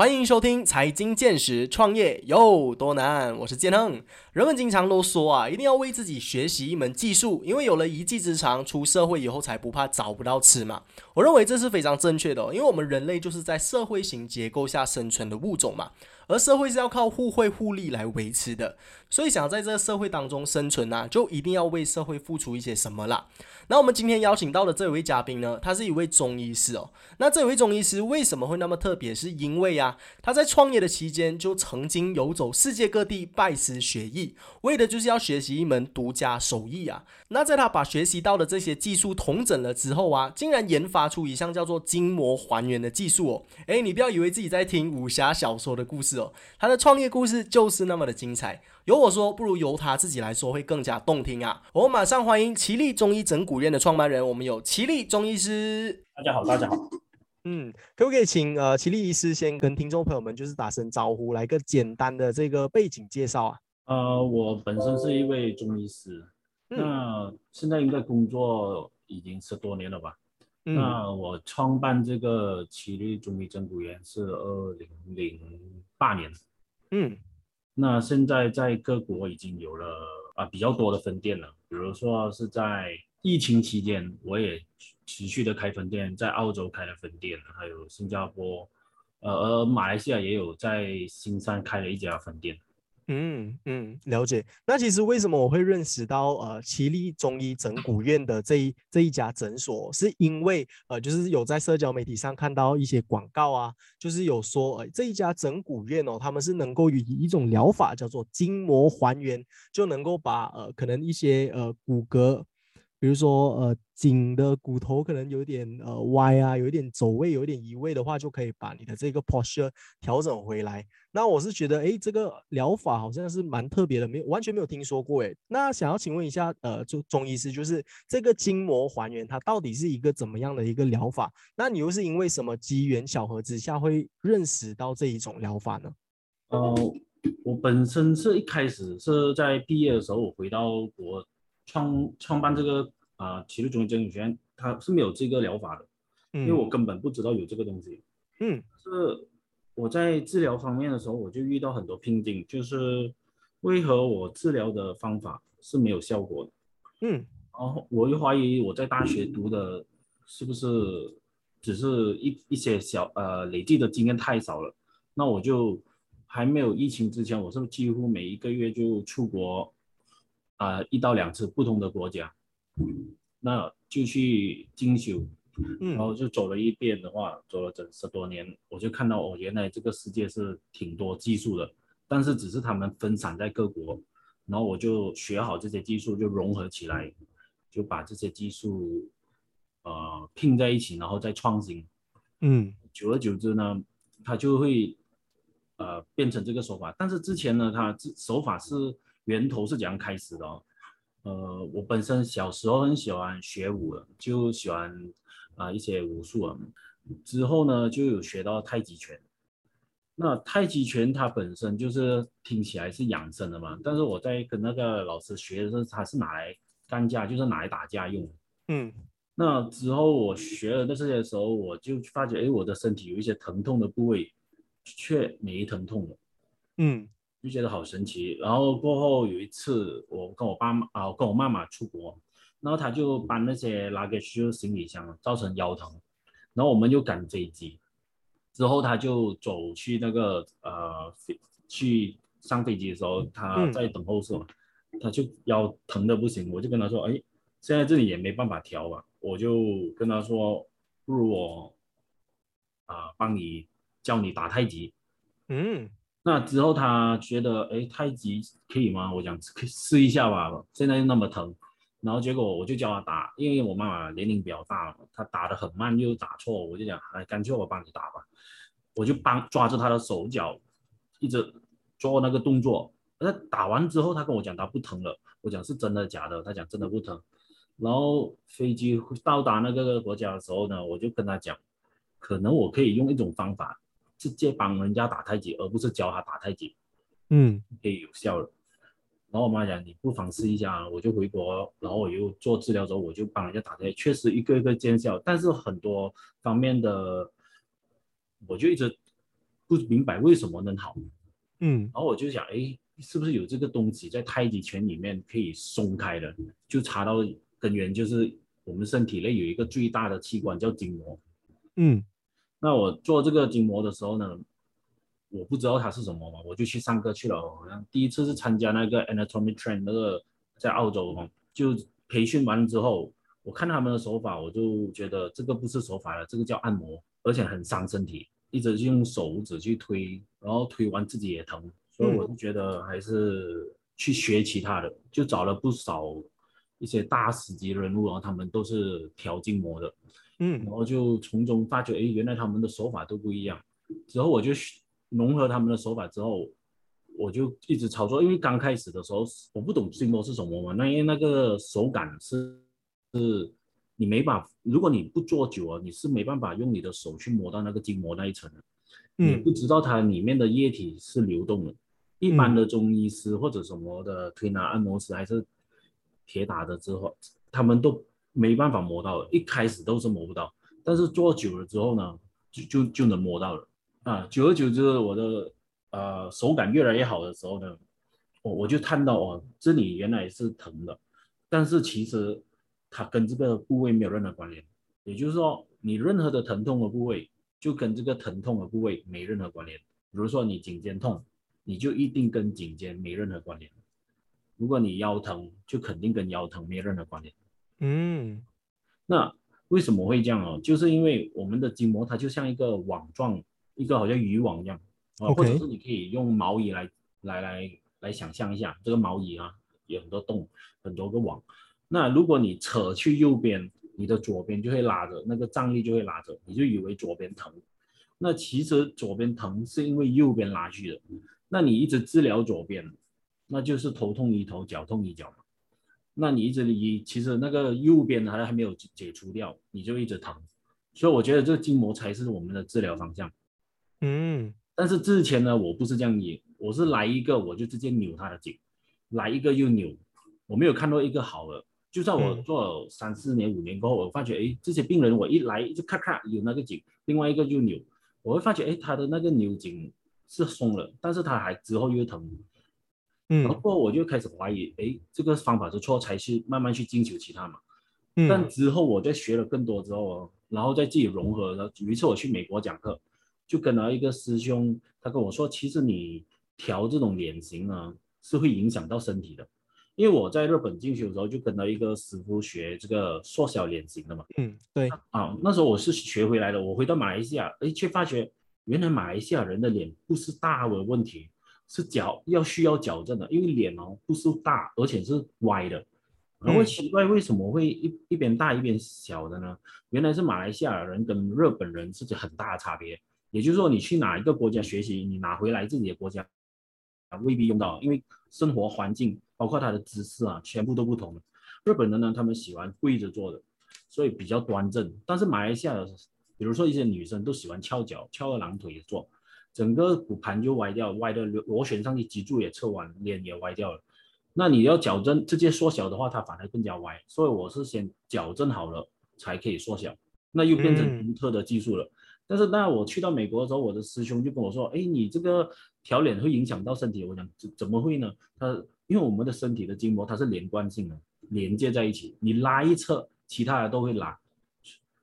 欢迎收听《财经见识》，创业有多难？我是建亨。人们经常都说啊，一定要为自己学习一门技术，因为有了一技之长，出社会以后才不怕找不到吃嘛。我认为这是非常正确的，因为我们人类就是在社会型结构下生存的物种嘛。而社会是要靠互惠互利来维持的，所以想在这个社会当中生存啊，就一定要为社会付出一些什么啦。那我们今天邀请到的这位嘉宾呢，他是一位中医师哦。那这位中医师为什么会那么特别？是因为啊，他在创业的期间就曾经游走世界各地拜师学艺，为的就是要学习一门独家手艺啊。那在他把学习到的这些技术统整了之后啊，竟然研发出一项叫做筋膜还原的技术哦。诶，你不要以为自己在听武侠小说的故事哦。他的创业故事就是那么的精彩，由我说不如由他自己来说会更加动听啊！我们马上欢迎奇力中医整骨院的创办人，我们有奇力中医师。大家好，大家好。嗯，可不可以请呃奇力医师先跟听众朋友们就是打声招呼，来个简单的这个背景介绍啊？呃，我本身是一位中医师，那现在应该工作已经十多年了吧？那我创办这个奇力中医整骨院是二零零八年，嗯，那现在在各国已经有了啊比较多的分店了，比如说是在疫情期间，我也持续的开分店，在澳洲开了分店，还有新加坡，呃，马来西亚也有在新山开了一家分店。嗯嗯，了解。那其实为什么我会认识到呃奇力中医整骨院的这一这一家诊所，是因为呃就是有在社交媒体上看到一些广告啊，就是有说呃这一家整骨院哦，他们是能够以一种疗法叫做筋膜还原，就能够把呃可能一些呃骨骼。比如说，呃，颈的骨头可能有点呃歪啊，有一点走位，有一点移位的话，就可以把你的这个 posture 调整回来。那我是觉得，哎，这个疗法好像是蛮特别的，没有完全没有听说过，哎。那想要请问一下，呃，就中医师，就是这个筋膜还原，它到底是一个怎么样的一个疗法？那你又是因为什么机缘巧合之下会认识到这一种疗法呢？呃，我本身是一开始是在毕业的时候，我回到国。创创办这个啊，奇力中医整骨院，它是没有这个疗法的，因为我根本不知道有这个东西。嗯，是我在治疗方面的时候，我就遇到很多瓶颈，就是为何我治疗的方法是没有效果的。嗯，然后我又怀疑我在大学读的是不是只是一一些小呃累计的经验太少了。那我就还没有疫情之前，我是不是几乎每一个月就出国？啊，一到两次不同的国家，那就去进修，然后就走了一遍的话，走了整十多年，我就看到哦，原来这个世界是挺多技术的，但是只是他们分散在各国，然后我就学好这些技术，就融合起来，就把这些技术呃拼在一起，然后再创新，嗯，久而久之呢，它就会呃变成这个手法，但是之前呢，它手法是。源头是怎样开始的？呃，我本身小时候很喜欢学武的，就喜欢啊一些武术啊。之后呢，就有学到太极拳。那太极拳它本身就是听起来是养生的嘛，但是我在跟那个老师学的时候，他是拿来干架，就是拿来打架用。嗯。那之后我学了这些时候，我就发觉，哎，我的身体有一些疼痛的部位却没疼痛了。嗯。就觉得好神奇，然后过后有一次，我跟我爸妈啊，跟我妈妈出国，然后他就搬那些 luggage 就是行李箱，造成腰疼，然后我们就赶飞机，之后他就走去那个呃飞去上飞机的时候，他在等候室嘛，他就腰疼的不行，我就跟他说，哎，现在这里也没办法调吧，我就跟他说，不如我啊帮你教你打太极，嗯。那之后他觉得，哎，太极可以吗？我讲可试一下吧。现在又那么疼，然后结果我就教他打，因为我妈妈年龄比较大了，她打得很慢又打错，我就讲，哎，干脆我帮你打吧。我就帮抓着他的手脚，一直做那个动作。那打完之后，他跟我讲他不疼了。我讲是真的假的？他讲真的不疼。然后飞机到达那个国家的时候呢，我就跟他讲，可能我可以用一种方法。直接帮人家打太极，而不是教他打太极，嗯，可以有效了。然后我妈讲，你不妨试一下，我就回国，然后我又做治疗之后，我就帮人家打太极，确实一个一个见效。但是很多方面的，我就一直不明白为什么能好，嗯，然后我就想，哎，是不是有这个东西在太极拳里面可以松开的？就查到根源，就是我们身体内有一个最大的器官叫筋膜。嗯，那我做这个筋膜的时候呢，我不知道它是什么嘛，我就去上课去了。好像第一次是参加那个 anatomy train 那个在澳洲嘛，就培训完之后，我看他们的手法，我就觉得这个不是手法了，这个叫按摩，而且很伤身体，一直用手指去推，然后推完自己也疼，所以我就觉得还是去学其他的，就找了不少一些大师级人物，然后他们都是调筋膜的。嗯然后就从中发觉，哎，原来他们的手法都不一样。之后我就融合他们的手法之后，我就一直操作。因为刚开始的时候我不懂筋膜是什么嘛，那因为那个手感是是，你没办法，如果你不做久啊，你是没办法用你的手去摸到那个筋膜那一层的，你嗯不知道它里面的液体是流动的。一般的中医师或者什么的推拿按摩师还是铁打的之后，他们都没办法摸到的，一开始都是摸不到，但是做久了之后呢，就就就能摸到了啊。久而久之，我的呃手感越来越好的时候呢，我我就看到哦，这里原来是疼的，但是其实它跟这个部位没有任何关联，也就是说，你任何的疼痛的部位就跟这个疼痛的部位没任何关联。比如说你颈肩痛，你就一定跟颈肩没任何关联；如果你腰疼，就肯定跟腰疼没任何关联。嗯那为什么会这样哦？就是因为我们的筋膜它就像一个网状，一个好像渔网一样啊或者是你可以用毛衣来来来来想象一下，这个毛衣啊有很多洞，很多个网。那如果你扯去右边，你的左边就会拉着，那个张力就会拉着，你就以为左边疼。那其实左边疼是因为右边拉去的。那你一直治疗左边，那就是头痛医头，脚痛医脚嘛。那你一直离，其实那个右边还还没有解除掉，你就一直疼。所以我觉得这个筋膜才是我们的治疗方向。嗯但是之前呢，我不是这样医，我是来一个我就直接扭他的颈，来一个又扭，我没有看到一个好的。就算我嗯做了三四年、五年过后，我发觉，哎，这些病人我一来就咔咔有那个颈，另外一个就扭，我会发觉，哎，他的那个扭颈是松了，但是他还之后又疼，嗯然后我就开始怀疑，哎，这个方法是错，才去慢慢去进修其他嘛。嗯但嗯之后我在学了更多之后哦，然后再自己融合了。有一次我去美国讲课，就跟了一个师兄，他跟我说，其实你调这种脸型呢，是会影响到身体的。因为我在日本进修的时候，就跟了一个师傅学这个缩小脸型的嘛。嗯，对，啊，那时候我是学回来的，我回到马来西亚，哎，却发觉原来马来西亚人的脸不是大的问题，是矫要需要矫正的，因为脸哦不是大，而且是歪的。然后嗯奇怪为什么会一一边大一边小的呢？原来是马来西亚人跟日本人是很大的差别。也就是说，你去哪一个国家学习，你拿回来自己的国家未必用到，因为生活环境包括他的姿势啊，全部都不同。日本人呢，他们喜欢跪着坐的，所以比较端正。但是马来西亚的，比如说一些女生都喜欢翘脚、翘二郎腿做，整个骨盘就歪掉，歪的螺旋上去，脊柱也侧弯，脸也歪掉了。那你要矫正直接缩小的话，它反而更加歪。所以我是先矫正好了才可以缩小，那又变成嗯独特的技术了。但是那我去到美国的时候，我的师兄就跟我说：“哎，你这个调脸会影响到身体。”我想怎怎么会呢？他因为我们的身体的筋膜它是连贯性的，连接在一起，你拉一侧，其他的都会拉。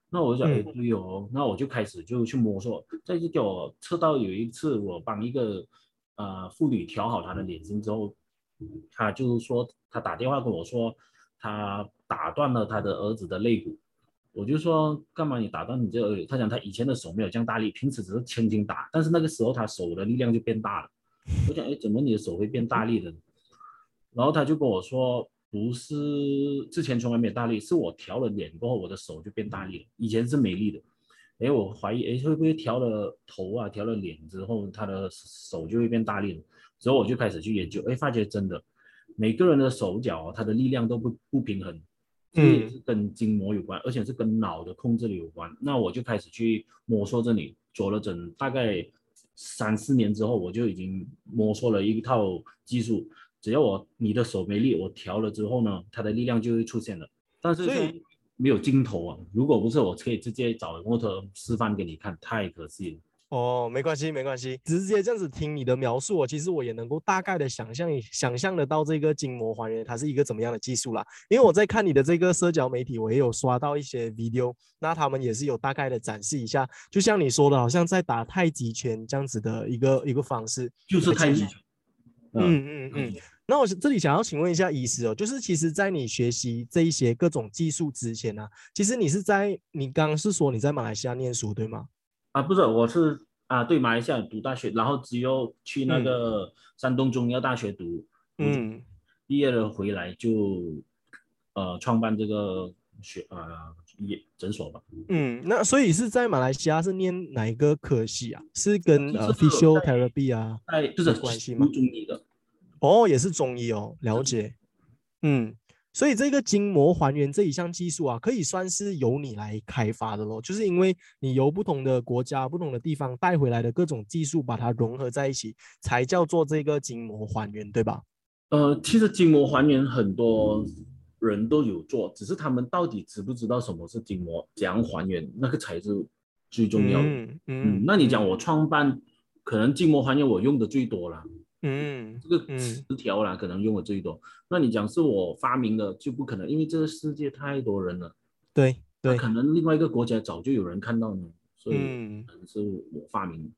那我就想，哎，嗯对哦，那我就开始就去摸索。再就给我测到有一次，我帮一个呃妇女调好她的脸型之后，她就是说，她打电话跟我说，她打断了她的儿子的肋骨。我就说干嘛你打断你这个？他讲他以前的手没有这样大力，平时只是轻轻打，但是那个时候他手的力量就变大了。我讲哎，怎么你的手会变大力的？然后他就跟我说，不是之前从来没有大力，是我调了脸过后，我的手就变大力了，以前是没力的。哎，我怀疑哎会不会调了头啊，调了脸之后，他的手就会变大力了。之后我就开始去研究，哎，发觉真的，每个人的手脚他的力量都不不平衡。这也是跟筋膜有关，而且是跟脑的控制力有关。那我就开始去摸索这里，做了整大概三四年之后，我就已经摸索了一套技术。只要我你的手没力，我调了之后呢，它的力量就会出现了。但是所以没有镜头啊！如果不是，我可以直接找模特示范给你看，太可惜了。哦，没关系，没关系，直接这样子听你的描述，我其实我也能够大概的想象想象得到这个筋膜还原它是一个怎么样的技术啦。因为我在看你的这个社交媒体，我也有刷到一些 video，那他们也是有大概的展示一下，就像你说的，好像在打太极拳这样子的一个一个方式，就是太极拳。嗯嗯嗯。那我这里想要请问一下医师哦，就是其实，在你学习这一些各种技术之前呢，其实你是在你刚刚是说你在马来西亚念书对吗？啊，不是，我是啊，对，马来西亚读大学，然后只有去那个山东中医药大学读，嗯，毕业了回来就呃创办这个学呃医诊所吧。嗯，那所以是在马来西亚是念哪一个科系啊？是跟呃 physiotherapy 啊？哎，不是关系吗？中医的。哦，也是中医哦，了解。嗯。所以这个筋膜还原这一项技术啊，可以算是由你来开发的咯，就是因为你由不同的国家、不同的地方带回来的各种技术，把它融合在一起，才叫做这个筋膜还原，对吧？呃，其实筋膜还原很多人都有做，只是他们到底知不知道什么是筋膜，怎样还原，那个才是最重要的。嗯嗯。那你讲我创办，可能筋膜还原我用的最多了。嗯，这个词条啦，可能用的最多。那你讲是我发明的，就不可能，因为这个世界太多人了。对对，可能另外一个国家早就有人看到你，所以可能是我发明。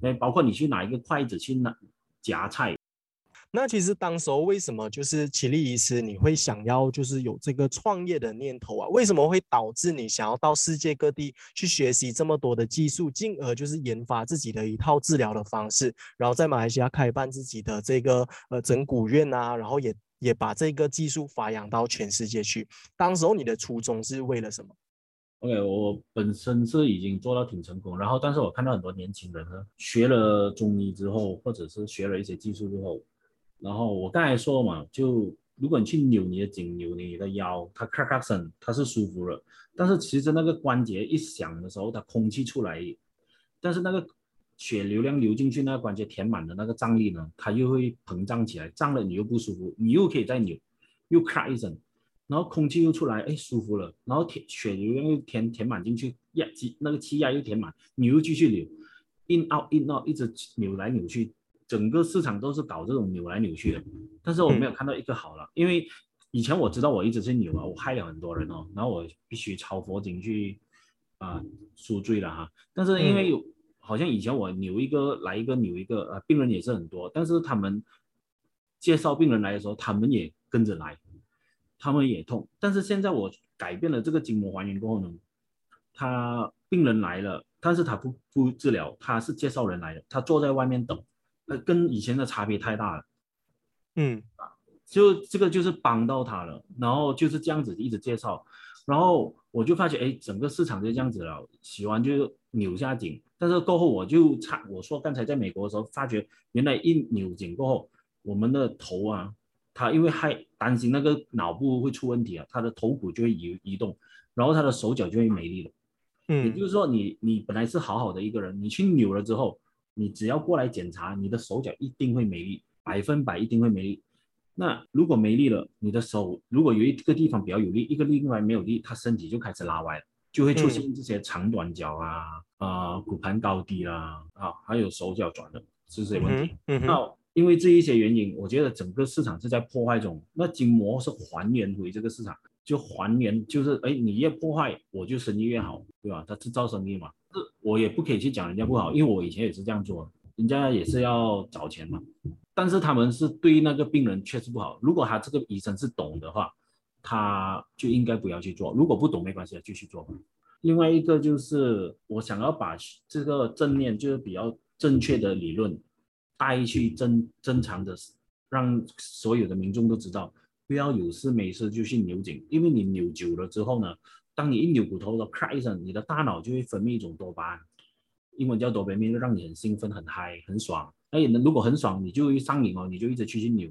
哎，包括你去拿一个筷子去拿夹菜。那其实当时候为什么就是齐力医师你会想要就是有这个创业的念头啊？为什么会导致你想要到世界各地去学习这么多的技术，进而就是研发自己的一套治疗的方式，然后在马来西亚开办自己的这个呃整骨院啊，然后也也把这个技术发扬到全世界去。当时候你的初衷是为了什么？OK，我本身是已经做到挺成功，然后但是我看到很多年轻人呢，学了中医之后，或者是学了一些技术之后。然后我刚才说嘛，就如果你去扭你的颈、扭你的腰，它咔咔声，它是舒服了。但是其实那个关节一响的时候，它空气出来，但是那个血流量流进去，那个关节填满的那个张力呢，它又会膨胀起来，胀了你又不舒服，你又可以再扭，又咔一声，然后空气又出来，哎，舒服了，然后填血流量又填填满进去，压气那个气压又填满，你又继续扭，in out in out，一直扭来扭去。整个市场都是搞这种扭来扭去的，但是我没有看到一个好了，因为以前我知道我一直是扭啊，我害了很多人哦，然后我必须抄佛经去啊赎罪了哈。但是因为有好像以前我扭一个来一个扭一个，呃，病人也是很多，但是他们介绍病人来的时候，他们也跟着来，他们也痛。但是现在我改变了这个筋膜还原过后呢，他病人来了，但是他不不治疗，他是介绍人来的，他坐在外面等。呃，跟以前的差别太大了，嗯。啊，就这个就是帮到他了，然后就是这样子一直介绍，然后我就发觉，哎，整个市场就这样子了，喜欢就扭下颈，但是过后我就差，我说刚才在美国的时候，发觉原来一扭颈过后，我们的头啊，他因为害担心那个脑部会出问题啊，他的头骨就会移移动，然后他的手脚就会没力了，嗯，也就是说你你本来是好好的一个人，你去扭了之后。你只要过来检查，你的手脚一定会没力，百分百一定会没力。那如果没力了，你的手如果有一个地方比较有力，一个另外没有力，他身体就开始拉歪了，就会出现这些长短脚啊、啊骨盘高低啦啊，还有手脚转的这些问题。那因为这一些原因，我觉得整个市场是在破坏中。那筋膜是还原回这个市场，就还原就是哎，你越破坏，我就生意越好，对吧？它制造生意嘛。我也不可以去讲人家不好，因为我以前也是这样做，人家也是要找钱嘛。但是他们是对那个病人确实不好。如果他这个医生是懂的话，他就应该不要去做。如果不懂没关系，继续做。另外一个就是我想要把这个正念，就是比较正确的理论带去正正常的，让所有的民众都知道，不要有事没事就去扭颈，因为你扭久了之后呢。当你一扭骨头的咔一声，你的大脑就会分泌一种多巴胺，英文叫多巴胺，就让你很兴奋、很嗨、很爽。哎，如果很爽，你就会上瘾哦，你就一直去去扭，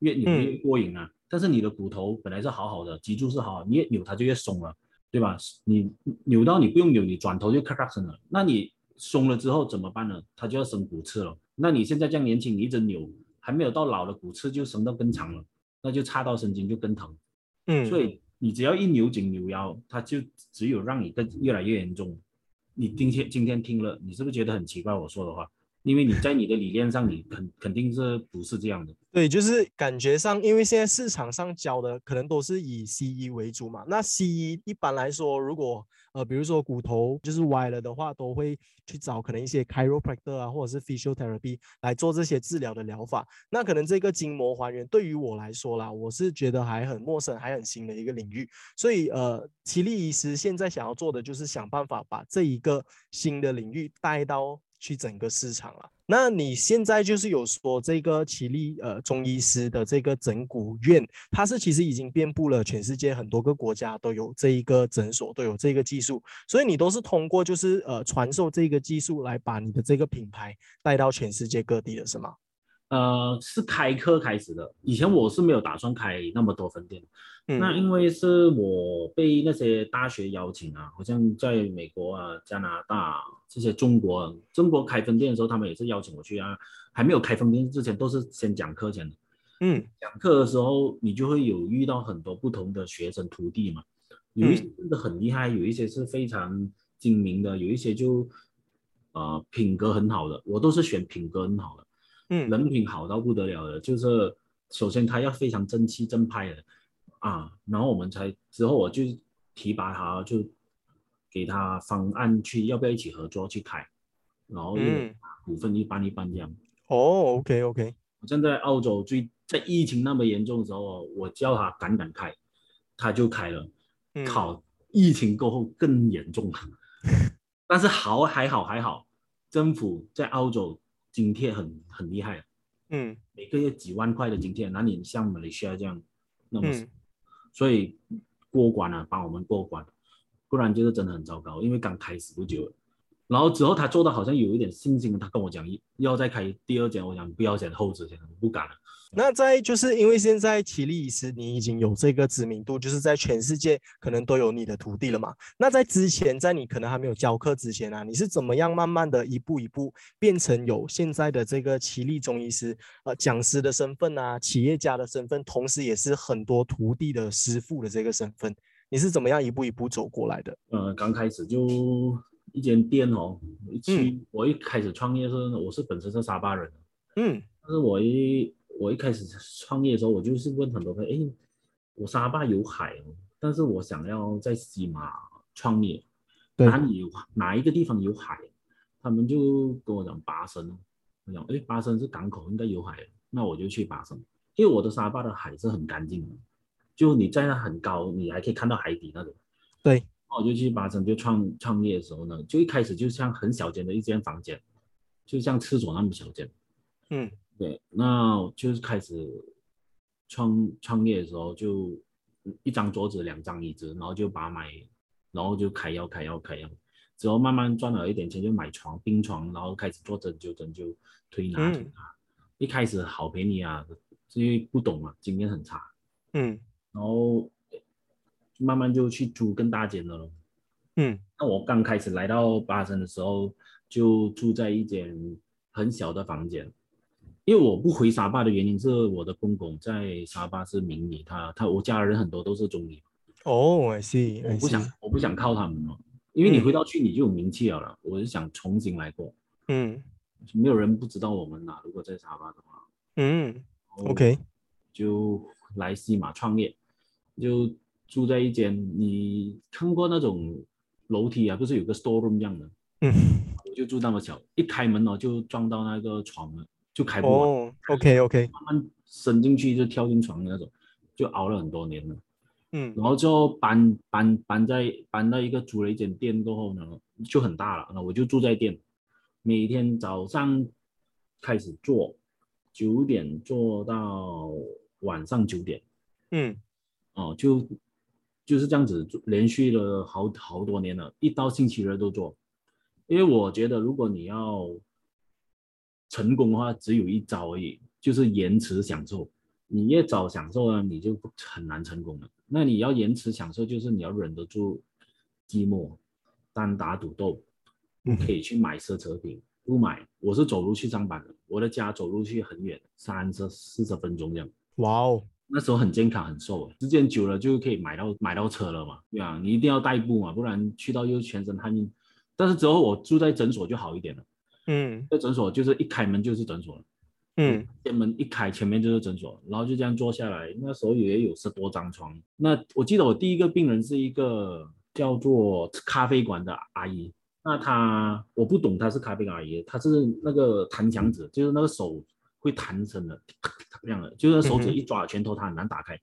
越扭越过瘾啊。但是你的骨头本来是好好的，脊柱是好，你越扭它就越松了，对吧？你扭到你不用扭，你转头就咔咔声了。那你松了之后怎么办呢？它就要生骨刺了。那你现在这样年轻，你一直扭，还没有到老的骨刺就生到更长了，那就插到神经就更疼。嗯，所以。你只要一扭紧扭腰，它就只有让你的越来越严重。你今天今天听了，你是不是觉得很奇怪我说的话？因为你在你的理念上，你肯肯定是不是这样的？对，就是感觉上，因为现在市场上教的可能都是以西医为主嘛。那西医一般来说，如果呃，比如说骨头就是歪了的话，都会去找可能一些 chiropractor 啊，或者是 physiotherapy 来做这些治疗的疗法。那可能这个筋膜还原对于我来说啦，我是觉得还很陌生，还很新的一个领域。所以呃，奇力医师现在想要做的就是想办法把这一个新的领域带到。去整个市场了。那你现在就是有说这个奇力呃中医师的这个整骨院，它是其实已经遍布了全世界很多个国家都有这一个诊所，都有这个技术，所以你都是通过就是呃传授这个技术来把你的这个品牌带到全世界各地的是吗？呃，是开课开始的。以前我是没有打算开那么多分店，那因为是我被那些大学邀请啊，好像在美国啊、加拿大这些中国中国开分店的时候，他们也是邀请我去啊。还没有开分店之前，都是先讲课前的。嗯，讲课的时候，你就会有遇到很多不同的学生徒弟嘛，有一些真的很厉害，有一些是非常精明的，有一些就呃品格很好的，我都是选品格很好的。嗯，人品好到不得了的，就是首先他要非常正气正派的啊，然后我们才之后我就提拔他，就给他方案去要不要一起合作去开，然后股份一般一般这样。哦，OK OK。现在澳洲最在疫情那么严重的时候，我叫他敢敢开，他就开了。靠，疫情过后更严重了，但是好还好还好，政府在澳洲。津贴很很厉害，嗯，每个月几万块的津贴，那你像马来西亚这样那么，所以过关了，帮我们过关，不然就是真的很糟糕，因为刚开始不久。然后之后他做的好像有一点信心，他跟我讲要再开第二间，我讲不要选后置先，我不敢了。那在就是因为现在奇力医师你已经有这个知名度，就是在全世界可能都有你的徒弟了嘛。那在之前，在你可能还没有教课之前啊，你是怎么样慢慢的一步一步变成有现在的这个奇力中医师呃讲师的身份啊，企业家的身份，同时也是很多徒弟的师傅的这个身份，你是怎么样一步一步走过来的？呃，刚开始就一间店哦，一去我一开始创业是我是本身是沙巴人，嗯，但是我一我一开始创业的时候，我就是问很多朋友，哎，我沙巴有海哦，但是我想要在西马创业，哪里有哪一个地方有海？他们就跟我讲巴生，我讲，哎，巴生是港口，应该有海，那我就去巴生，因为我的沙巴的海是很干净的，就你在那很高，你还可以看到海底那种。对，我就去巴生就创创业的时候呢，就一开始就像很小间的一间房间，就像厕所那么小间，嗯。对，那就是开始创创业的时候，就一张桌子、两张椅子，然后就把买，然后就开药、开药、开药，之后慢慢赚了一点钱，就买床、病床，然后开始做针灸、针灸、推拿、推拿。一开始好便宜啊，因为不懂嘛，经验很差。嗯，然后慢慢就去租更大间的了。嗯，那我刚开始来到巴生的时候，就住在一间很小的房间。因为我不回沙巴的原因是我的公公在沙巴是名医，他他我家人很多都是中医。哦，I see，我不想我不想靠他们嘛，因为你回到去你就有名气了了，我就想重新来过。嗯，没有人不知道我们呐，如果在沙巴的话。嗯，OK，就来西马创业，就住在一间你看过那种楼梯啊，不是有个 store room 这样的？嗯，我就住那么小，一开门哦就撞到那个床了。就开不完。哦，OK OK，慢慢伸进去就跳进床的那种，就熬了很多年了。嗯，然后就搬搬搬在搬到一个租了一间店过后呢，就很大了。那我就住在店，每天早上开始做，九点做到晚上九点。嗯，哦，就就是这样子连续了好好多年了，一到星期日都做。因为我觉得如果你要成功的话只有一招而已，就是延迟享受。你越早享受呢，你就很难成功了。那你要延迟享受，就是你要忍得住寂寞，单打独斗，可以去买奢侈品。不买，我是走路去上班的，我的家走路去很远，三十四十分钟这样。哇哦，那时候很健康很瘦，时间久了就可以买到买到车了嘛，对啊，你一定要代步嘛，不然去到又全身汗但是之后我住在诊所就好一点了。嗯在诊所就是一开门就是诊所了，嗯店门一开前面就是诊所，然后就这样坐下来。那时候也有十多张床。那我记得我第一个病人是一个叫做咖啡馆的阿姨。那她我不懂她是咖啡馆阿姨，她是那个弹墙纸，就是那个手会弹成的，这样的，就是手指一抓拳头，她很难打开。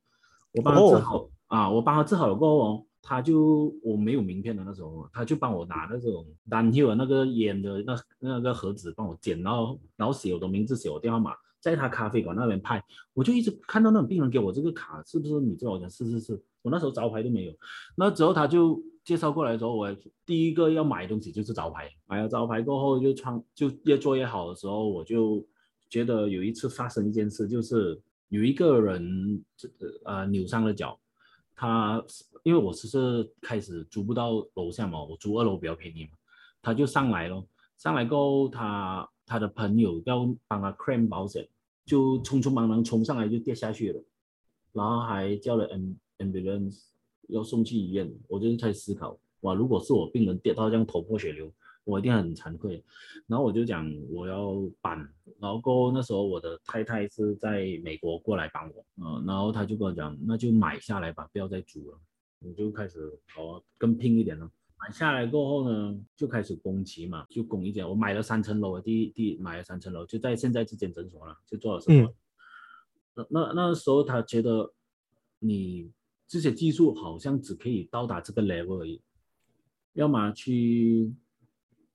我帮她治好、啊，我帮她治好了过后哦，他就我没有名片的那时候，她就帮我拿那种单 h 那个烟的那那个盒子帮我剪，然后然后写我的名字，写我电话码，在他咖啡馆那边拍，我就一直看到那种病人给我这个卡，是不是你知道？我讲是是是，我那时候招牌都没有。那之后他就介绍过来的时候，我第一个要买的东西就是招牌，买了招牌过后就创就越做越好的时候，我就觉得有一次发生一件事，就是有一个人这呃扭伤了脚，他因为我只是开始租不到楼下嘛，我租二楼比较便宜嘛，他就上来了，上来过后他他的朋友要帮他 claim 保险，就匆匆忙忙冲上来就跌下去了，然后还叫了 am ambulance 要送去医院，我就在思考，哇，如果是我病人跌到这样头破血流，我一定很惭愧。然后我就讲我要搬，然后过后那时候我的太太是在美国过来帮我，嗯、然后他就跟我讲，那就买下来吧，不要再租了。我就开始好啊更拼一点了。买下来过后呢，就开始供期嘛，就供一间。我买了三层楼，第一第一买了三层楼，就在现在这间诊所了，就做了什么？那那那时候他觉得你这些技术好像只可以到达这个 level 而已，要么去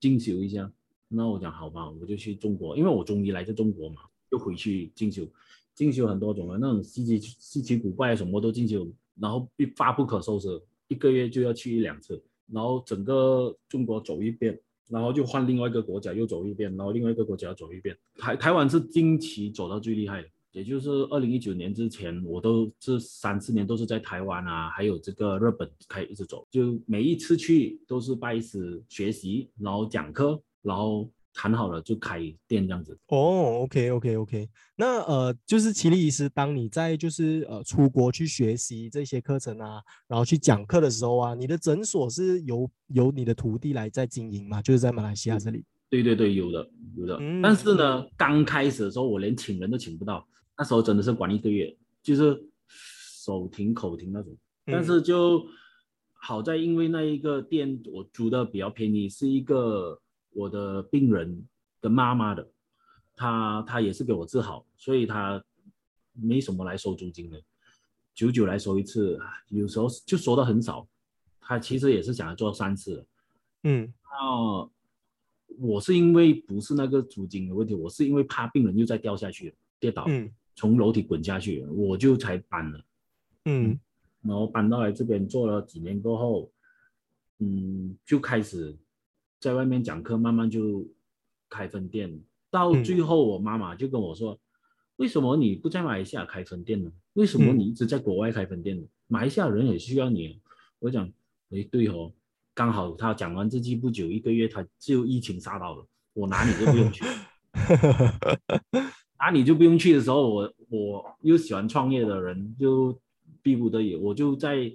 进修一下。那我讲好吧，我就去中国，因为我中医来自中国嘛，就回去进修，进修很多种的那种稀奇稀奇古怪什么都进修，然后一发不可收拾，一个月就要去一两次，然后整个中国走一遍，然后就换另外一个国家又走一遍，然后另外一个国家走一遍。台台湾是近期走到最厉害的，也就是二零一九年之前，我都这三四年都是在台湾啊，还有这个日本开一直走，就每一次去都是拜师学习，然后讲课，然后谈好了就开店这样子。哦，OK OK OK，那呃，就是齐力医师，当你在就是呃出国去学习这些课程啊，然后去讲课的时候啊，你的诊所是由由你的徒弟来在经营嘛？就是在马来西亚这里。对对对，有的有的。嗯但是呢，刚开始的时候我连请人都请不到，那时候真的是管一个月，就是手停口停那种。但嗯是就好在，因为那一个店我租的比较便宜，是一个我的病人的妈妈的，她她也是给我治好，所以她没什么来收租金的，久久来收一次，有时候就收的很少。她其实也是想要做三次的，嗯那我是因为不是那个租金的问题，我是因为怕病人又再掉下去，跌倒，嗯从楼梯滚下去，我就才搬了。嗯然后搬到来这边做了几年过后，嗯，就开始在外面讲课，慢慢就开分店。到嗯最后，我妈妈就跟我说：“为什么你不在马来西亚开分店呢？为什么嗯你一直在国外开分店呢？马来西亚人也需要你。”我讲：“哎，对哦，刚好他讲完这句不久，一个月他就疫情杀到了，我哪里都不用去。” 哪里就不用去的时候，我我又喜欢创业的人，就逼不得已，我就在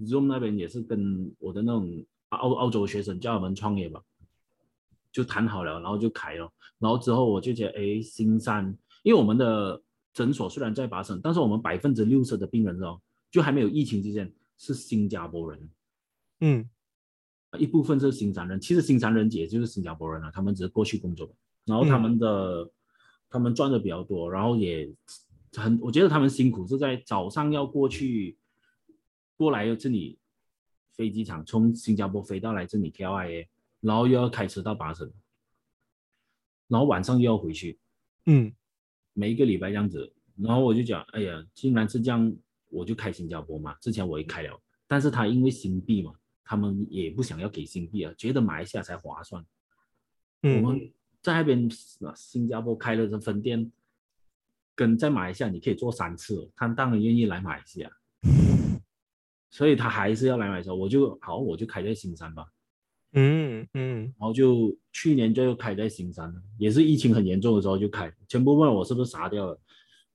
Zoom 那边也是跟我的那种澳澳洲学生叫他们创业吧，就谈好了，然后就开了，然后之后我就觉得，哎，新山，因为我们的诊所虽然在巴省，但是我们百分之六十的病人哦，就还没有疫情之前是新加坡人，嗯。一部分是新山人，其实新山人也就是新加坡人啊，他们只是过去工作，然后他们的、他们赚的比较多，然后也很，我觉得他们辛苦是在早上要过去过来这里飞机场，从新加坡飞到来这里 KLIA，然后又要开车到巴生，然后晚上又要回去，嗯每一个礼拜这样子，然后我就讲，哎呀，既然是这样，我就开新加坡嘛。之前我也开了，但是他因为新币嘛，他们也不想要给新币啊，觉得马来西亚才划算。我嗯们在那边新加坡开了的分店，跟在马来西亚你可以做三次，他当然愿意来马来西亚，所以他还是要来马来西亚。我就好，我就开在新山吧。嗯嗯然后就去年就又开在新山了，也是疫情很严重的时候就开，全部问我是不是傻掉了，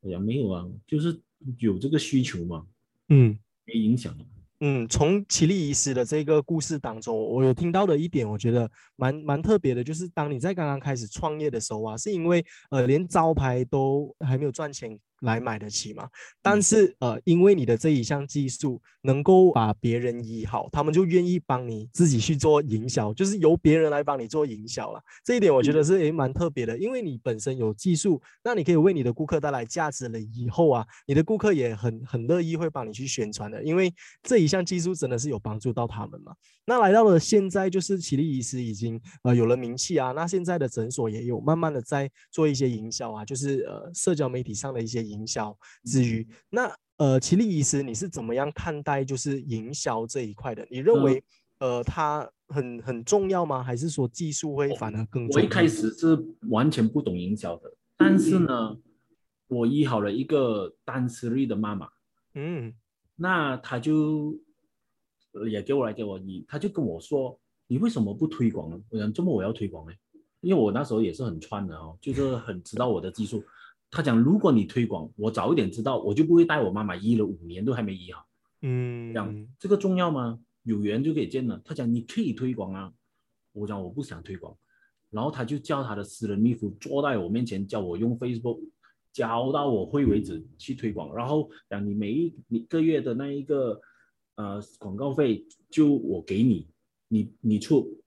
我讲没有啊，就是有这个需求嘛，嗯没影响。嗯，从奇力医师的这个故事当中，我有听到的一点，我觉得蛮蛮特别的，就是当你在刚刚开始创业的时候啊，是因为呃连招牌都还没有赚钱。来买得起嘛？但是呃，因为你的这一项技术能够把别人医好，他们就愿意帮你自己去做营销，就是由别人来帮你做营销了。这一点我觉得是诶蛮特别的，因为你本身有技术，那你可以为你的顾客带来价值了。以后啊，你的顾客也很很乐意会帮你去宣传的，因为这一项技术真的是有帮助到他们嘛。那来到了现在，就是奇力医师已经呃有了名气啊，那现在的诊所也有慢慢的在做一些营销啊，就是呃社交媒体上的一些。营销之余，那呃，齐力医师，你是怎么样看待就是营销这一块的？你认为呃，它很很重要吗？还是说技术会反而更？我一开始是完全不懂营销的，但是呢，我医好了一个单思力的妈妈，嗯，那他就也给我来给我医，他就跟我说，你为什么不推广呢？我讲这么我要推广呢？因为我那时候也是很串的哦，就是很知道我的技术。他讲，如果你推广，我早一点知道，我就不会带我妈妈医了五年都还没医好。嗯，讲这个重要吗？有缘就可以见了。他讲你可以推广啊，我讲我不想推广，然后他就叫他的私人秘书坐在我面前，叫我用 Facebook 教到我会为止去推广。然后讲你每一一个月的那一个呃广告费就我给你，你你出，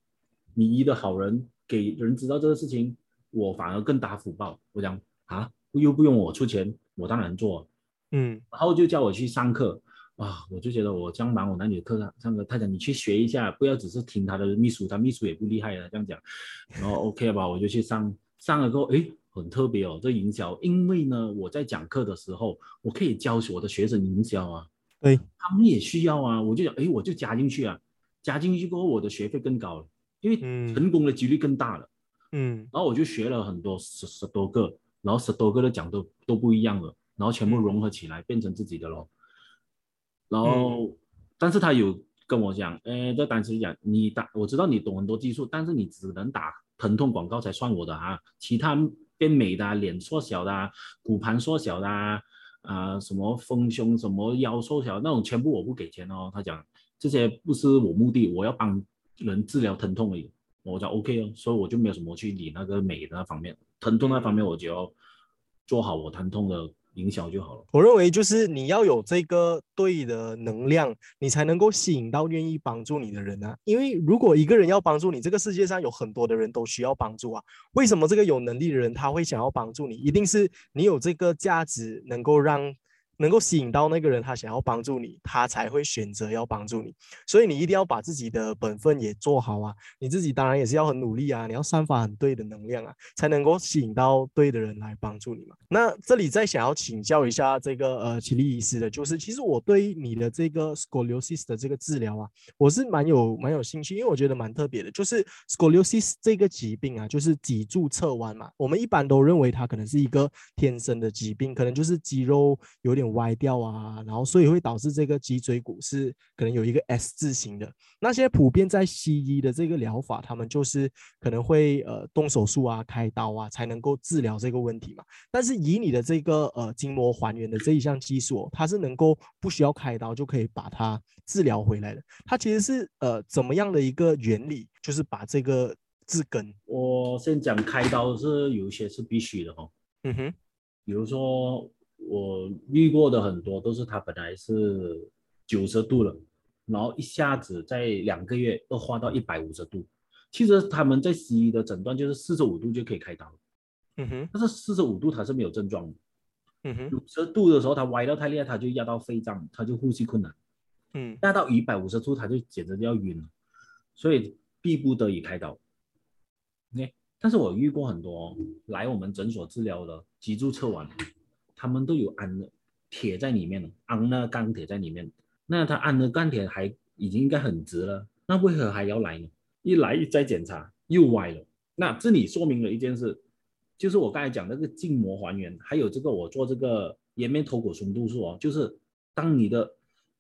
你医的好人给人知道这个事情，我反而更大福报。我讲啊。又不用我出钱，我当然做，嗯，然后就叫我去上课，啊，我就觉得我这样忙我哪里的课上上课？他讲你去学一下，不要只是听他的秘书，他秘书也不厉害啊这样讲，然后 OK 吧，我就去上上了之后，哎，很特别哦，这营销，因为呢，我在讲课的时候，我可以教我的学生营销啊，对，他们也需要啊，我就讲，哎，我就加进去啊，加进去过后，我的学费更高了，因为成功的几率更大了，嗯，然后我就学了很多十十多个。然后十多个的讲都都不一样了，然后全部融合起来变成自己的咯。然后，但是他有跟我讲，哎，这单词讲你打，我知道你懂很多技术，但是你只能打疼痛广告才算我的啊，其他变美的、啊脸缩小的、啊骨盘缩小的啊，啊什么丰胸、什么腰缩小那种，全部我不给钱哦。他讲这些不是我目的，我要帮人治疗疼痛而已。我讲 OK 哦，所以我就没有什么去理那个美的那方面。疼痛那方面，我就要做好我疼痛的营销就好了。我认为就是你要有这个对的能量，你才能够吸引到愿意帮助你的人啊。因为如果一个人要帮助你，这个世界上有很多的人都需要帮助啊。为什么这个有能力的人他会想要帮助你？一定是你有这个价值，能够让。能够吸引到那个人，他想要帮助你，他才会选择要帮助你。所以你一定要把自己的本分也做好啊！你自己当然也是要很努力啊！你要散发很对的能量啊，才能够吸引到对的人来帮助你嘛。那这里再想要请教一下这个呃奇力医师的，就是其实我对你的这个 scoliosis 的这个治疗啊，我是蛮有蛮有兴趣，因为我觉得蛮特别的。就是 scoliosis 这个疾病啊，就是脊柱侧弯嘛。我们一般都认为它可能是一个天生的疾病，可能就是肌肉有点。歪掉啊，然后所以会导致这个脊椎骨是可能有一个 S 字形的。那现在普遍在西医的这个疗法，他们就是可能会呃动手术啊、开刀啊，才能够治疗这个问题嘛。但是以你的这个呃筋膜还原的这一项技术，它是能够不需要开刀就可以把它治疗回来的。它其实是呃怎么样的一个原理？就是把这个治根。我先讲开刀是有一些是必须的哦。嗯哼，比如说。我遇过的很多都是他本来是九十度了，然后一下子在两个月恶化到一百五十度。其实他们在西医的诊断就是四十五度就可以开刀，嗯哼。但是四十五度他是没有症状的，嗯哼。五十度的时候他歪到太厉害，他就压到肺脏，他就呼吸困难，嗯。压到一百五十度他就简直就要晕了，所以逼不得已开刀。OK，但是我遇过很多来我们诊所治疗的脊柱侧弯。他们都有安的铁在里面了，安了钢铁在里面，那他安的钢铁还已经应该很直了，那为何还要来呢？一来一再检查又歪了，那这里说明了一件事，就是我刚才讲那个静膜还原，还有这个我做这个颜面头骨松度术哦，就是当你的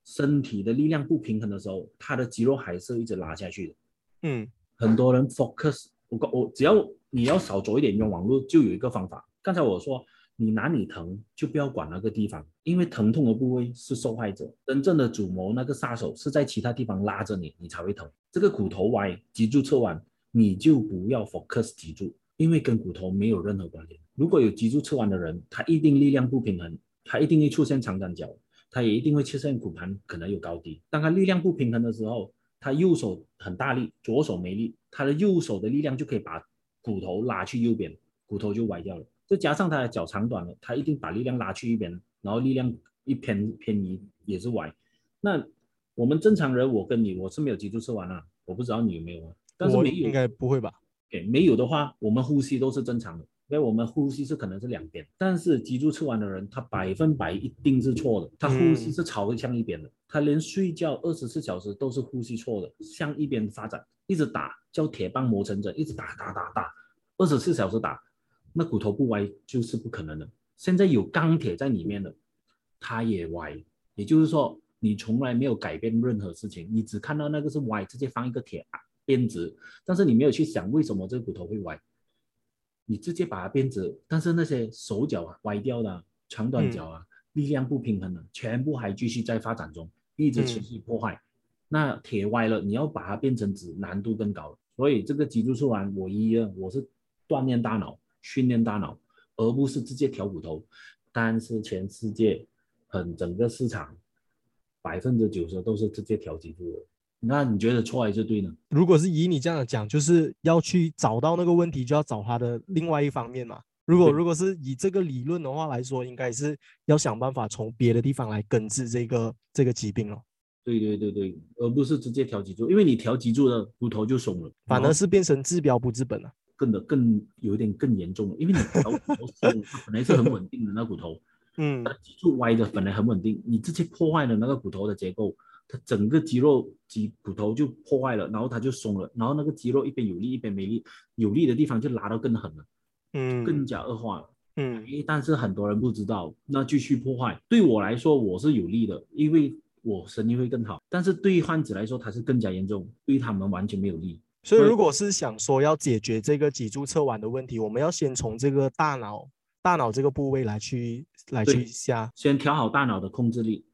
身体的力量不平衡的时候，它的肌肉还是一直拉下去的。嗯，很多人 focus，我我只要你要少走一点用网络，就有一个方法。刚才我说。你哪里疼就不要管那个地方，因为疼痛的部位是受害者，真正的主谋那个杀手是在其他地方拉着你，你才会疼。这个骨头歪，脊柱侧弯，你就不要 focus 脊柱，因为跟骨头没有任何关联。如果有脊柱侧弯的人，他一定力量不平衡，他一定会出现长短脚，他也一定会出现骨盘可能有高低。当他力量不平衡的时候，他右手很大力，左手没力，他的右手的力量就可以把骨头拉去右边，骨头就歪掉了。再加上他的脚长短了，他一定把力量拉去一边，然后力量一偏偏移也是歪。那我们正常人，我跟你我是没有脊柱侧弯啊，我不知道你有没有啊？但是没有应该不会吧？对，没有的话，我们呼吸都是正常的，因为我们呼吸是可能是两边，但是脊柱侧弯的人，他百分百一定是错的，他呼吸是朝向一边的，他连睡觉二十四小时都是呼吸错的，向一边发展，一直打叫铁棒磨成针，一直打打打打，二十四小时打。那骨头不歪就是不可能的。现在有钢铁在里面的，它也歪。也就是说，你从来没有改变任何事情，你只看到那个是歪，直接放一个铁变直，但是你没有去想为什么这个骨头会歪，你直接把它变直，但是那些手脚啊歪掉的、长短脚啊、力量不平衡的，全部还继续在发展中，一直持续破坏。那铁歪了，你要把它变成直，难度更高。所以这个脊柱侧弯，我一样，我是锻炼大脑。训练大脑，而不是直接调骨头。但是全世界，很整个市场，百分之九十都是直接调脊柱的。那你觉得错还是对呢？如果是以你这样讲，就是要去找到那个问题，就要找它的另外一方面嘛。如果如果是以这个理论的话来说，应该是要想办法从别的地方来根治这个这个疾病了。对对对对，而不是直接调脊柱，因为你调脊柱了，骨头就松了，反而是变成治标不治本了。更的更有点更严重了，因为你调骨头松，它本来是很稳定的那骨头，嗯，它脊柱歪的本来很稳定，你直接破坏了那个骨头的结构，它整个肌肉肌骨头就破坏了，然后它就松了，然后那个肌肉一边有力一边没力，有力的地方就拉到更狠了，嗯，更加恶化了，嗯，但是很多人不知道，那继续破坏，对我来说我是有利的，因为我生意会更好，但是对于患者来说他是更加严重，对他们完全没有利。所以，如果是想说要解决这个脊柱侧弯的问题，我们要先从这个大脑、大脑这个部位来去来去下，先调好大脑的控制力，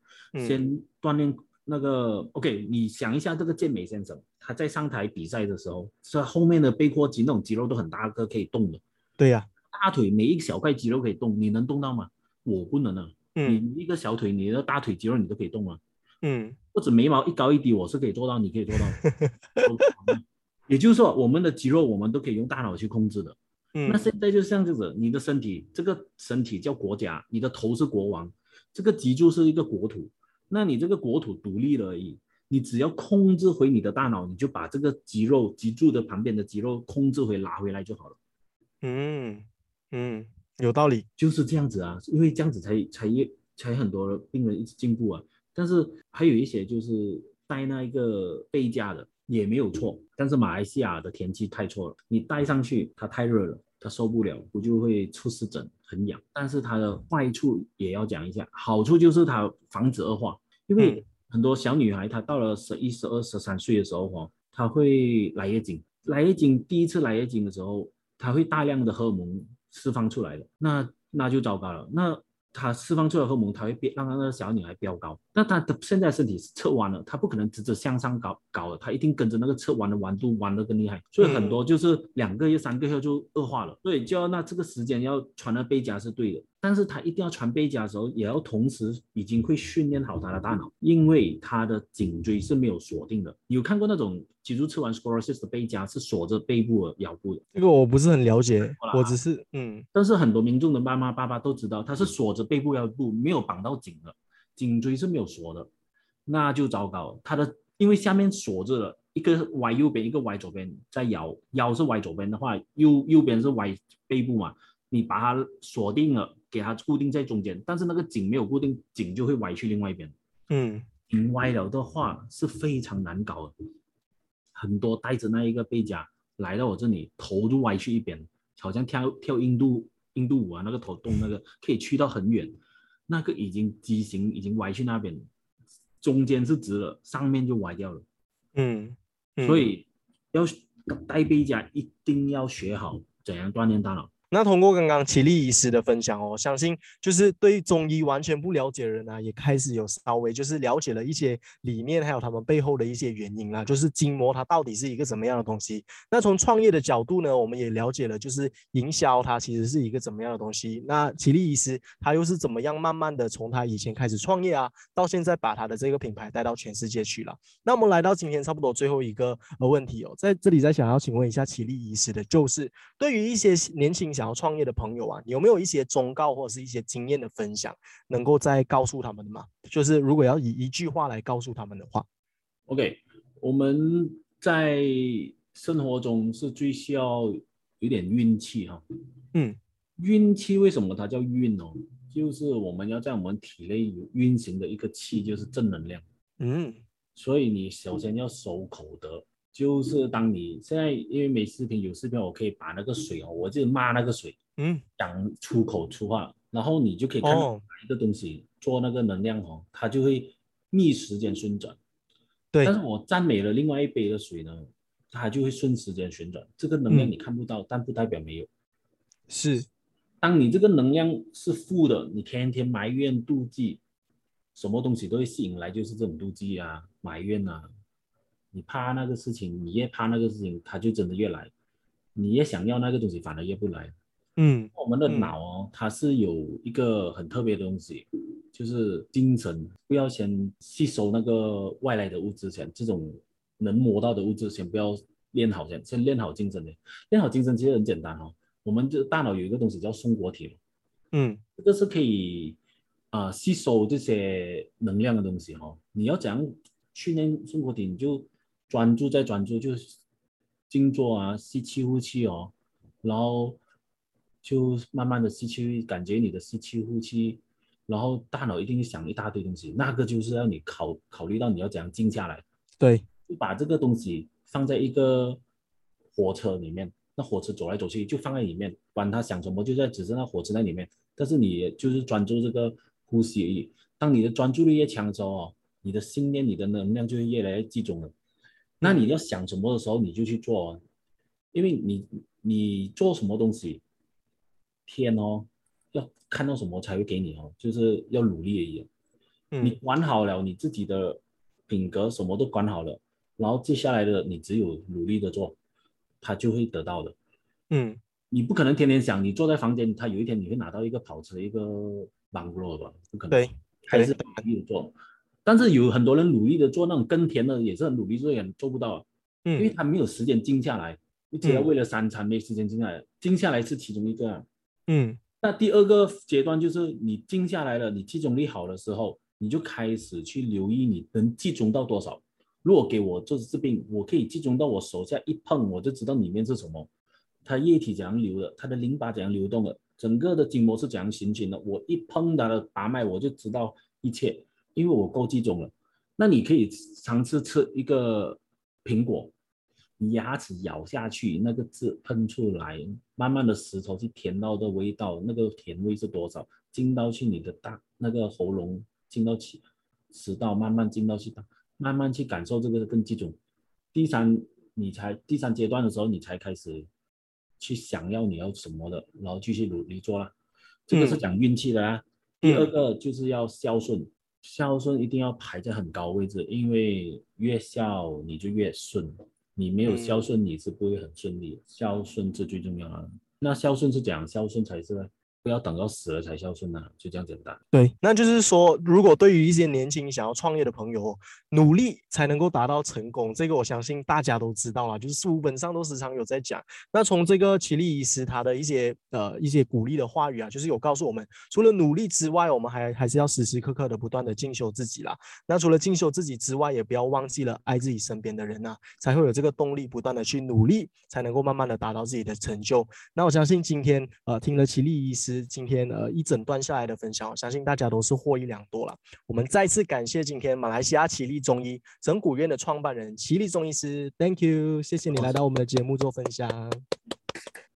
先锻炼那个。OK，你想一下，这个健美先生他在上台比赛的时候，是后面的背阔肌那种肌肉都很大个，可以动的。对呀，大腿每一小块肌肉可以动，你能动到吗？我不能啊。嗯，你一个小腿，你的大腿肌肉你都可以动吗？嗯，或者眉毛一高一低，我是可以做到，你可以做到。也就是说，我们的肌肉我们都可以用大脑去控制的。嗯，那现在就像这样子，你的身体这个身体叫国家，你的头是国王，这个脊柱是一个国土，那你这个国土独立了而已。你只要控制回你的大脑，你就把这个肌肉脊柱的旁边的肌肉控制回拉回来就好了。嗯嗯，有道理，就是这样子啊，因为这样子才才越才很多病人一直进步啊。但是还有一些就是带那一个背架的。也没有错，但是马来西亚的天气太错了，你戴上去它太热了，它受不了，我就会出湿疹，很痒。但是它的坏处也要讲一下，好处就是它防止恶化，因为很多小女孩她到了十一、十二、十三岁的时候哈，她会来月经，来月经第一次来月经的时候，她会大量的荷尔蒙释放出来的，那那就糟糕了，那。它释放出来荷尔蒙，它会变让那个小女孩飙高。那她的现在身体是侧弯了，她不可能直直向上高高了，她一定跟着那个侧弯的弯度弯得更厉害。所以很多就是两个月、三个月就恶化了。所以，就要那这个时间要穿的背夹是对的，但是他一定要穿背夹的时候，也要同时已经会训练好他的大脑，因为他的颈椎是没有锁定的。有看过那种脊柱侧弯 scoliosis 的背夹是锁着背部的腰部的？这个我不是很了解，我只是嗯，但是很多民众的妈妈爸爸都知道，他是锁着背部腰部，没有绑到颈的，颈椎是没有锁的，那就糟糕了。他的因为下面锁着了，一个歪右边，一个歪左边，在腰腰是歪左边的话，右右边是歪背部嘛，你把它锁定了，给它固定在中间，但是那个颈没有固定，颈就会歪去另外一边。嗯，颈歪了的话是非常难搞的，很多带着那一个背夹来到我这里，头就歪去一边，好像跳跳印度印度舞啊，那个头动那个可以去到很远，那个已经畸形，已经歪去那边，中间是直了，上面就歪掉了。嗯，所以要带背夹一定要学好怎样锻炼大脑。那通过刚刚齐力医师的分享哦，相信就是对中医完全不了解的人呢，也开始有稍微就是了解了一些理念，还有他们背后的一些原因啦。就是筋膜它到底是一个怎么样的东西？那从创业的角度呢，我们也了解了，就是营销它其实是一个怎么样的东西。那齐力医师他又是怎么样慢慢的从他以前开始创业啊，到现在把他的这个品牌带到全世界去了？那我们来到今天差不多最后一个呃问题哦，在这里再想要请问一下齐力医师的，就是对于一些年轻。想要创业的朋友啊，有没有一些忠告或者是一些经验的分享，能够再告诉他们的吗？就是如果要以一句话来告诉他们的话，OK，我们在生活中是最需要有点运气哈。嗯，运气为什么它叫运哦？就是我们要在我们体内有运行的一个气，就是正能量。嗯，所以你首先要守口德。就是当你现在因为没视频有视频，我可以把那个水哦，我就骂那个水，嗯，讲出口出话，然后你就可以看到一个东西做那个能量哦，它就会逆时间旋转。对，但是我赞美了另外一杯的水呢，它就会顺时间旋转。这个能量你看不到，但不代表没有。是，当你这个能量是负的，你天天埋怨妒忌，什么东西都会吸引来，就是这种妒忌啊，埋怨啊。你怕那个事情，你越怕那个事情，它就真的越来。你越想要那个东西，反而越不来。嗯，我们的脑哦，它是有一个很特别的东西，就是精神。不要先吸收那个外来的物质先，这种能摸到的物质先不要练好先，先练好精神的。练好精神其实很简单哦，我们这大脑有一个东西叫松果体，嗯，这个是可以啊吸收这些能量的东西哦。你要怎样训练松果体，你就。专注在专注，就是静坐啊，吸气呼气哦，然后就慢慢的吸气，感觉你的吸气呼气，然后大脑一定想一大堆东西，那个就是要你考考虑到你要怎样静下来。对，就把这个东西放在一个火车里面，那火车走来走去就放在里面，管他想什么就在只是那火车在里面，但是你就是专注这个呼吸而已。当你的专注力越强的时候哦，你的信念、你的能量就会越来越集中了。那你要想什么的时候，你就去做，因为你你做什么东西，天哦，要看到什么才会给你哦，就是要努力而已。嗯，你管好了你自己的品格，什么都管好了，然后接下来的你只有努力的做，他就会得到的。嗯，你不可能天天想，你坐在房间，他有一天你会拿到一个跑车一个 bungalow 吧？不可能。对，还是努力的做。但是有很多人努力的做那种耕田的，也是很努力做，也做不到，嗯，因为他没有时间静下来，你只要为了三餐没时间静下来，静下来是其中一个，嗯，那第二个阶段就是你静下来了，你集中力好的时候，你就开始去留意你能集中到多少。如果给我做治病，我可以集中到我手下一碰，我就知道里面是什么，它液体怎样流的，它的淋巴怎样流动的，整个的筋膜是怎样形成的，我一碰它的把脉，我就知道一切。因为我够集中了，那你可以尝试吃一个苹果，你牙齿咬下去，那个字喷出来，慢慢的石头去甜到的味道，那个甜味是多少？进到去你的大那个喉咙，进到去食道，慢慢进到去，慢慢去感受这个更集中。第三，你才第三阶段的时候，你才开始去想要你要什么的，然后继续努力做了。这个是讲运气的啊。第二个就是要孝顺。孝顺一定要排在很高位置，因为越孝你就越顺，你没有孝顺你是不会很顺利。孝顺是最重要的，那孝顺是讲孝顺才是。要等到死了才孝顺呐，就这样简单。对，那就是说，如果对于一些年轻想要创业的朋友，努力才能够达到成功，这个我相信大家都知道了，就是书本上都时常有在讲。那从这个齐力医师他的一些呃一些鼓励的话语啊，就是有告诉我们，除了努力之外，我们还还是要时时刻刻的不断的进修自己啦。那除了进修自己之外，也不要忘记了爱自己身边的人呐，才会有这个动力，不断的去努力，才能够慢慢的达到自己的成就。那我相信今天呃听了齐力医师。今天呃一整段下来的分享，相信大家都是获益良多了。我们再次感谢今天马来西亚奇力中医整骨院的创办人奇力中医师，Thank you，谢谢你来到我们的节目做分享。